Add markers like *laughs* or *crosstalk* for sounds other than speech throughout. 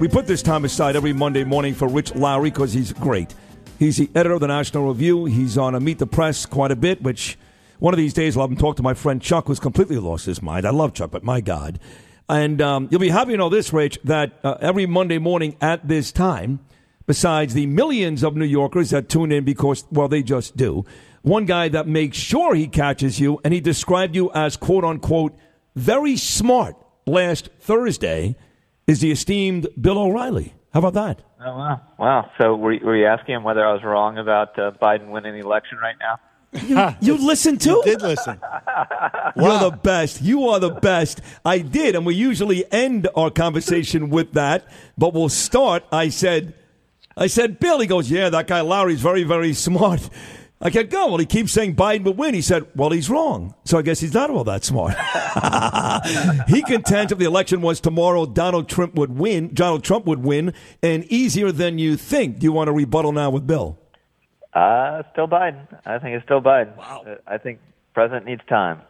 We put this time aside every Monday morning for Rich Lowry because he's great. He's the editor of the National Review. He's on a Meet the Press quite a bit, which one of these days I'll have him talk to my friend Chuck, who's completely lost his mind. I love Chuck, but my God. And um, you'll be happy to know this, Rich, that uh, every Monday morning at this time, besides the millions of New Yorkers that tune in because, well, they just do, one guy that makes sure he catches you, and he described you as quote unquote very smart last Thursday, is the esteemed Bill O'Reilly. How about that? Oh wow! Wow. So were you, were you asking him whether I was wrong about uh, Biden winning the election right now? You, you listened to You it? did listen. *laughs* You're the best. You are the best. I did, and we usually end our conversation with that, but we'll start. I said, I said, Bill. He goes, yeah, that guy Lowry's very, very smart. I kept going. Well, he keeps saying Biden will win. He said, well, he's wrong. So I guess he's not all that smart. *laughs* he contends if the election was tomorrow, Donald Trump would win. Donald Trump would win, and easier than you think. Do you want to rebuttal now with Bill? Uh, still Biden. I think it's still Biden. Wow. I think president needs time.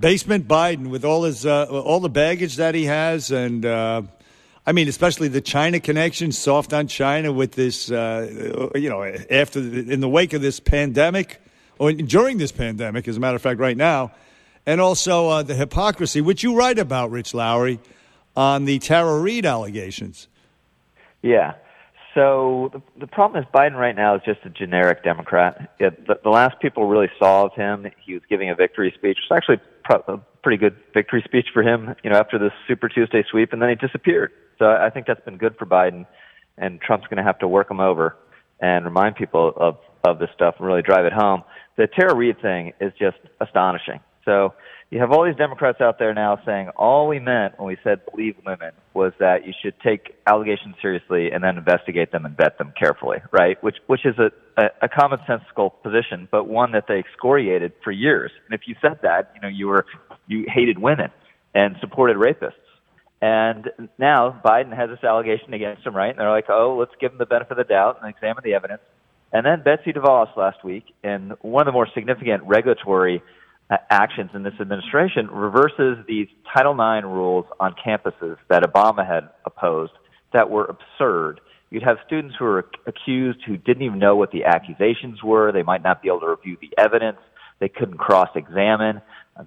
Basement Biden with all his uh, all the baggage that he has, and uh, I mean, especially the China connection, soft on China with this, uh, you know, after the, in the wake of this pandemic, or during this pandemic, as a matter of fact, right now, and also uh, the hypocrisy, which you write about, Rich Lowry, on the Tara Reade allegations. Yeah. So the, the problem is Biden right now is just a generic Democrat. It, the, the last people really saw of him, he was giving a victory speech. It's actually pro- a pretty good victory speech for him, you know, after this Super Tuesday sweep, and then he disappeared. So I think that's been good for Biden, and Trump's going to have to work him over and remind people of of this stuff and really drive it home. The Tara Reade thing is just astonishing. So you have all these Democrats out there now saying all we meant when we said believe women was that you should take allegations seriously and then investigate them and vet them carefully, right? Which which is a, a, a commonsensical position, but one that they excoriated for years. And if you said that, you know, you were you hated women and supported rapists. And now Biden has this allegation against him, right? And they're like, oh, let's give him the benefit of the doubt and examine the evidence. And then Betsy DeVos last week, in one of the more significant regulatory uh, actions in this administration, reverses these Title IX rules on campuses that Obama had opposed that were absurd. You'd have students who were accused who didn't even know what the accusations were. They might not be able to review the evidence. They couldn't cross examine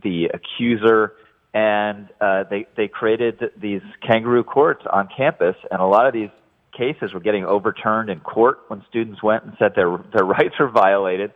the accuser and uh, they they created these kangaroo courts on campus, and a lot of these cases were getting overturned in court when students went and said their their *laughs* rights were violated.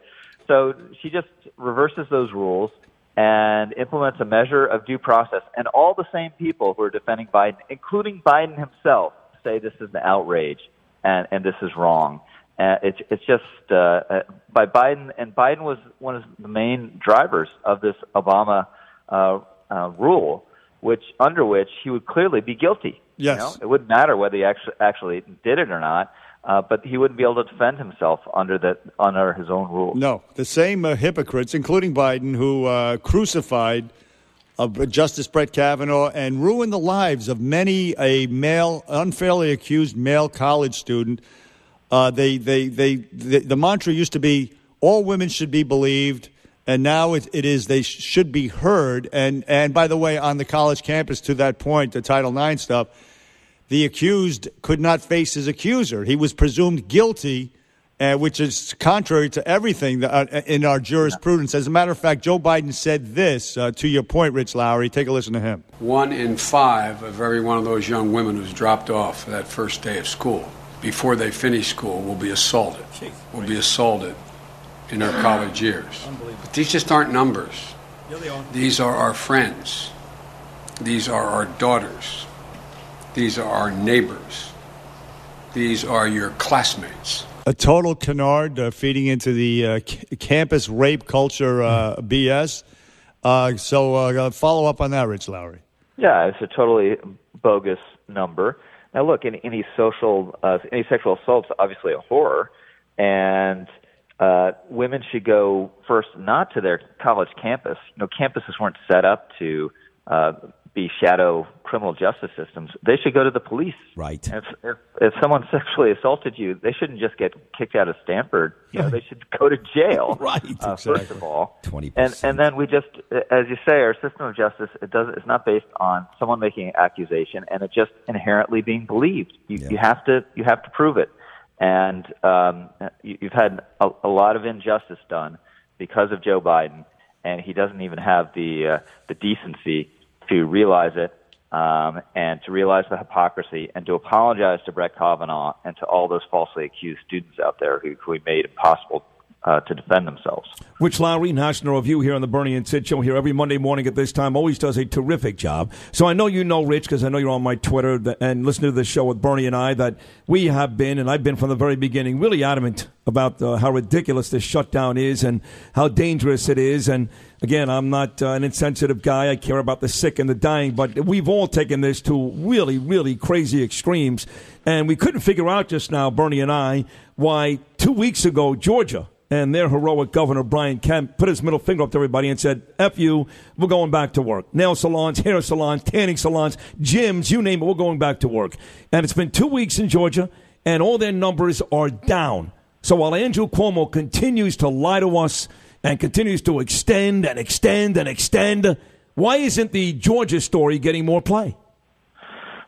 So she just reverses those rules and implements a measure of due process. And all the same people who are defending Biden, including Biden himself, say this is an outrage and and this is wrong. Uh, it's it's just uh, uh, by Biden, and Biden was one of the main drivers of this Obama. Uh, uh, rule, which under which he would clearly be guilty. Yes, you know? it wouldn't matter whether he actually actually did it or not. Uh, but he wouldn't be able to defend himself under the under his own rules. No, the same uh, hypocrites, including Biden, who uh, crucified uh, Justice Brett Kavanaugh and ruined the lives of many a male, unfairly accused male college student. Uh, they, they, they, they, the mantra used to be all women should be believed and now it, it is they sh- should be heard. And and by the way, on the college campus, to that point, the Title IX stuff, the accused could not face his accuser. He was presumed guilty, uh, which is contrary to everything that, uh, in our jurisprudence. As a matter of fact, Joe Biden said this uh, to your point, Rich Lowry. Take a listen to him. One in five of every one of those young women who's dropped off that first day of school, before they finish school, will be assaulted. Will be assaulted in their college years. But these just aren't numbers. These are our friends. These are our daughters. These are our neighbors. These are your classmates. A total canard uh, feeding into the uh, c- campus rape culture uh, BS. Uh, so uh, follow up on that, Rich Lowry. Yeah, it's a totally bogus number. Now, look, any, any social, uh, any sexual assault's obviously a horror, and uh, women should go first not to their college campus. You know, campuses weren't set up to uh, be shadow criminal justice systems. They should go to the police. Right. If, if, if someone *laughs* sexually assaulted you, they shouldn't just get kicked out of Stanford. You know, they should go to jail. *laughs* right. Uh, first of all, twenty and and then we just, as you say, our system of justice it does it's not based on someone making an accusation and it just inherently being believed. You Yeah. you have to you have to prove it, and um, you, you've had a, a lot of injustice done because of Joe Biden, and he doesn't even have the uh, the decency to realize it um, and to realize the hypocrisy and to apologize to Brett Kavanaugh and to all those falsely accused students out there who, who he made impossible uh, to defend themselves. Rich Lowry, National Review here on the Bernie and Sid Show here every Monday morning at this time. Always does a terrific job. So I know you know Rich because I know you're on my Twitter and listen to the show with Bernie and I that we have been, and I've been from the very beginning, really adamant about uh, how ridiculous this shutdown is and how dangerous it is. And again, I'm not uh, an insensitive guy. I care about the sick and the dying, but we've all taken this to really, really crazy extremes. And we couldn't figure out just now, Bernie and I, why two weeks ago, Georgia, and their heroic governor, Brian Kemp, put his middle finger up to everybody and said, F you, we're going back to work. Nail salons, hair salons, tanning salons, gyms, you name it, we're going back to work. And it's been two weeks in Georgia, and all their numbers are down. So while Andrew Cuomo continues to lie to us and continues to extend and extend and extend, why isn't the Georgia story getting more play?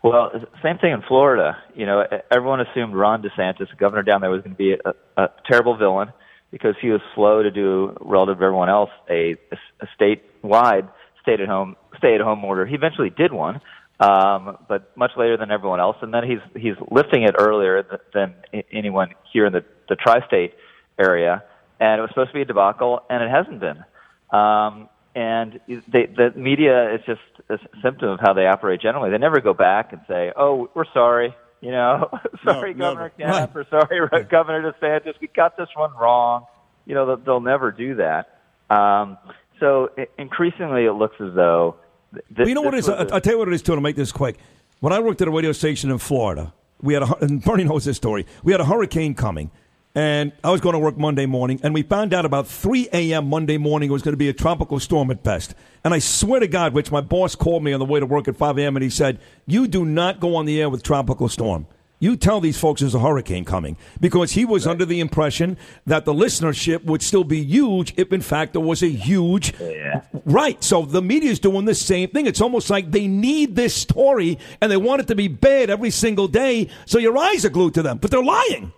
Well, same thing in Florida. You know, everyone assumed Ron DeSantis, the governor down there, was going to be a, a terrible villain because he was slow to do, relative to everyone else, a, a statewide stay-at-home stay-at-home order. He eventually did one, um, but much later than everyone else. And then he's he's lifting it earlier th- than anyone here in the the tri-state area. And it was supposed to be a debacle, and it hasn't been. Um, and they, the media is just a symptom of how they operate generally. They never go back and say, "Oh, we're sorry." You know, *laughs* sorry, No, Governor. Kemp, or sorry, *laughs* Governor DeSantis, we got this one wrong. You know, they'll, never do that. Um, so increasingly, it looks as though. Th- Well, you know what it is? I- I'll tell you what it is, too, to make this quick. When I worked at a radio station in Florida, we had a, and Bernie knows this story. We had a hurricane coming, and I was going to work Monday morning, and we found out about 3 a.m. Monday morning it was going to be a tropical storm at best. And I swear to God, which my boss called me on the way to work at 5 a.m., and he said, You do not go on the air with tropical storm. You tell these folks there's a hurricane coming because he was under the impression that the listenership would still be huge if, in fact, there was a huge. Yeah. Right. So the media's doing the same thing. It's almost like they need this story and they want it to be bad every single day. So your eyes are glued to them, but they're lying.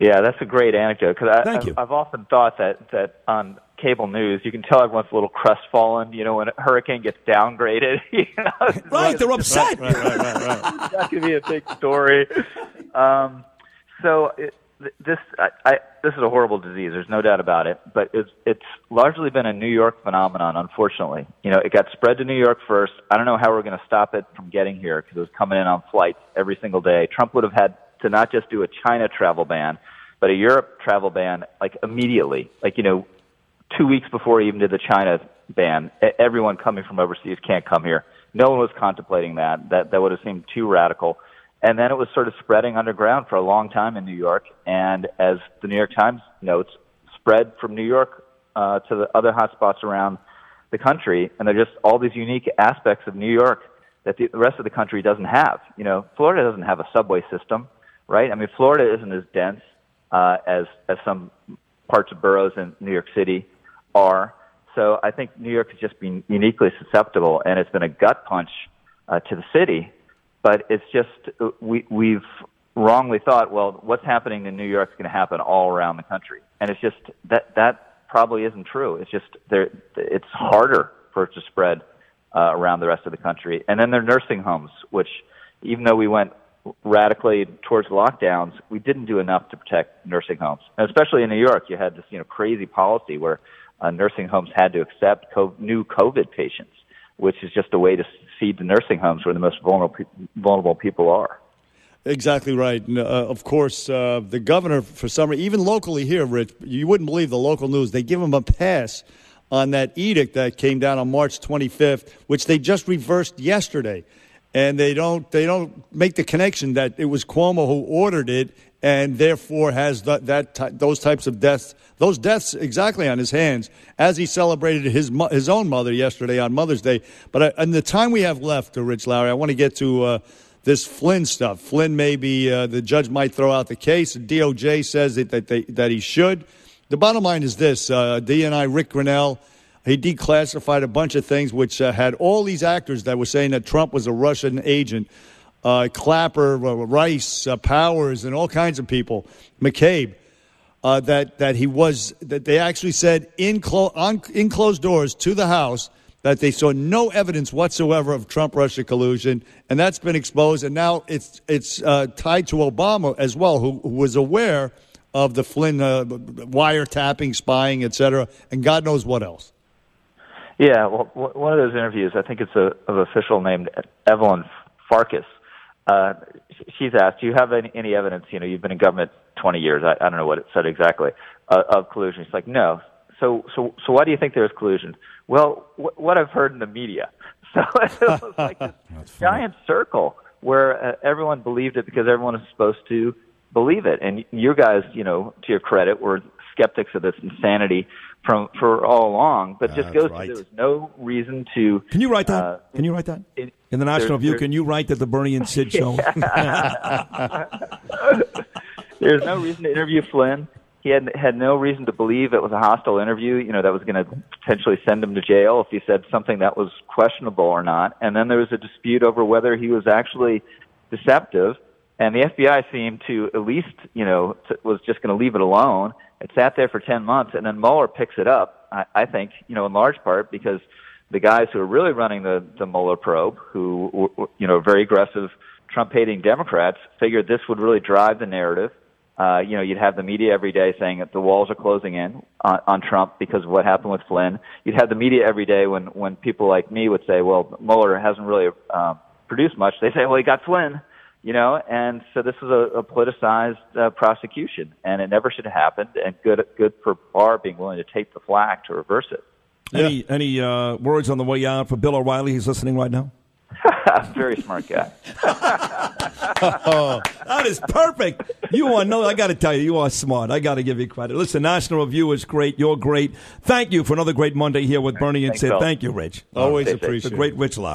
Yeah, that's a great anecdote because I've. I've often thought that that on cable news you can tell everyone's a little crestfallen. You know, when a hurricane gets downgraded, *laughs* you know, Right. like- They're upset. Right, right, right, right. *laughs* that could be a big story. Um, so it, this I, I, this is a horrible disease. There's no doubt about it. But it's it's largely been a New York phenomenon. Unfortunately, you know, it got spread to New York first. I don't know how we're going to stop it from getting here because it was coming in on flights every single day. Trump would have had to not just do a China travel ban, but a Europe travel ban like immediately. Like you know, two weeks before he even did the China ban, everyone coming from overseas can't come here. No one was contemplating that. That that would have seemed too radical. And then it was sort of spreading underground for a long time in New York. And as the New York Times notes, spread from New York uh, to the other hotspots around the country. And there are just all these unique aspects of New York that the rest of the country doesn't have. You know, Florida doesn't have a subway system, right? I mean, Florida isn't as dense uh, as as some parts of boroughs in New York City are. So I think New York has just been uniquely susceptible, and it's been a gut punch uh, to the city. But it's just uh, we we've wrongly thought, well, what's happening in New York is going to happen all around the country, and it's just that that probably isn't true. It's just there. It's harder for it to spread uh, around the rest of the country. And then there are nursing homes, which even though we went radically towards lockdowns, we didn't do enough to protect nursing homes. And especially in New York, you had this you know crazy policy where uh, nursing homes had to accept co- new COVID patients, which is just a way to feed the nursing homes where the most vulnerable vulnerable people are. Exactly right. And, uh, of course, uh, the governor, for some reason, even locally here, Rich, you wouldn't believe the local news. They give him a pass on that edict that came down on March 25th, which they just reversed yesterday. And they don't, they don't make the connection that it was Cuomo who ordered it and therefore has that, that those types of deaths, those deaths exactly on his hands as he celebrated his, his own mother yesterday on Mother's Day. But I, in the time we have left, uh, Rich Lowry, I want to get to. Uh, this Flynn stuff. Flynn maybe uh, the judge might throw out the case. The DOJ says that that, they, that he should. The bottom line is this: uh, DNI Rick Grenell. He declassified a bunch of things which uh, had all these actors that were saying that Trump was a Russian agent. Uh, Clapper, uh, Rice, uh, Powers, and all kinds of people. McCabe. Uh, that that he was that they actually said in clo- on in closed doors to the House that they saw no evidence whatsoever of Trump Russia collusion, and that's been exposed. And now it's it's uh, tied to Obama as well, who, who was aware of the Flynn uh, wiretapping, spying, et cetera, and God knows what else. Yeah, well, one of those interviews, I think it's a, of an official named Evelyn Farkas. Uh, she's asked, "Do you have any, any evidence? You know, you've been in government 20 years. I, I don't know what it said exactly uh, of collusion." She's like, "No." So, so, so, why do you think there's collusion? Well, wh- what I've heard in the media. *laughs* So it was like *laughs* this giant circle where uh, everyone believed it because everyone is supposed to believe it. And you guys, you know, to your credit, were skeptics of this insanity from for all along. But just goes right. to there was no reason to. Can you write that? Uh, can you write that in, in the National Review? Can you write that the Bernie and Sid *laughs* show? *laughs* there's no reason to interview Flynn he had had no reason to believe it was a hostile interview, you know, that was going to potentially send him to jail if he said something that was questionable or not. And then there was a dispute over whether he was actually deceptive. And the FBI seemed to at least, you know, was just going to leave it alone. It sat there for 10 months, and then Mueller picks it up, I, I think, you know, in large part because the guys who are really running the, the Mueller probe, who, you know, very aggressive Trump hating Democrats, figured this would really drive the narrative uh, you know, you'd have the media every day saying that the walls are closing in on, on Trump because of what happened with Flynn. You'd have the media every day when when people like me would say, "Well, Mueller hasn't really uh, produced much." They say, "Well, he got Flynn," you know, and so this was a, a politicized uh, prosecution, and it never should have happened. And good good for Barr being willing to take the flak to reverse it. Any yeah. any uh, words on the way out for Bill O'Reilly? He's listening right now. *laughs* Very smart guy. *laughs* oh, that is perfect. You are no. I got to tell you, you are smart. I got to give you credit. Listen, National Review is great. You're great. Thank you for another great Monday here with Bernie and Sid. Thank you, Rich. Always appreciate. The great Rich Lowry.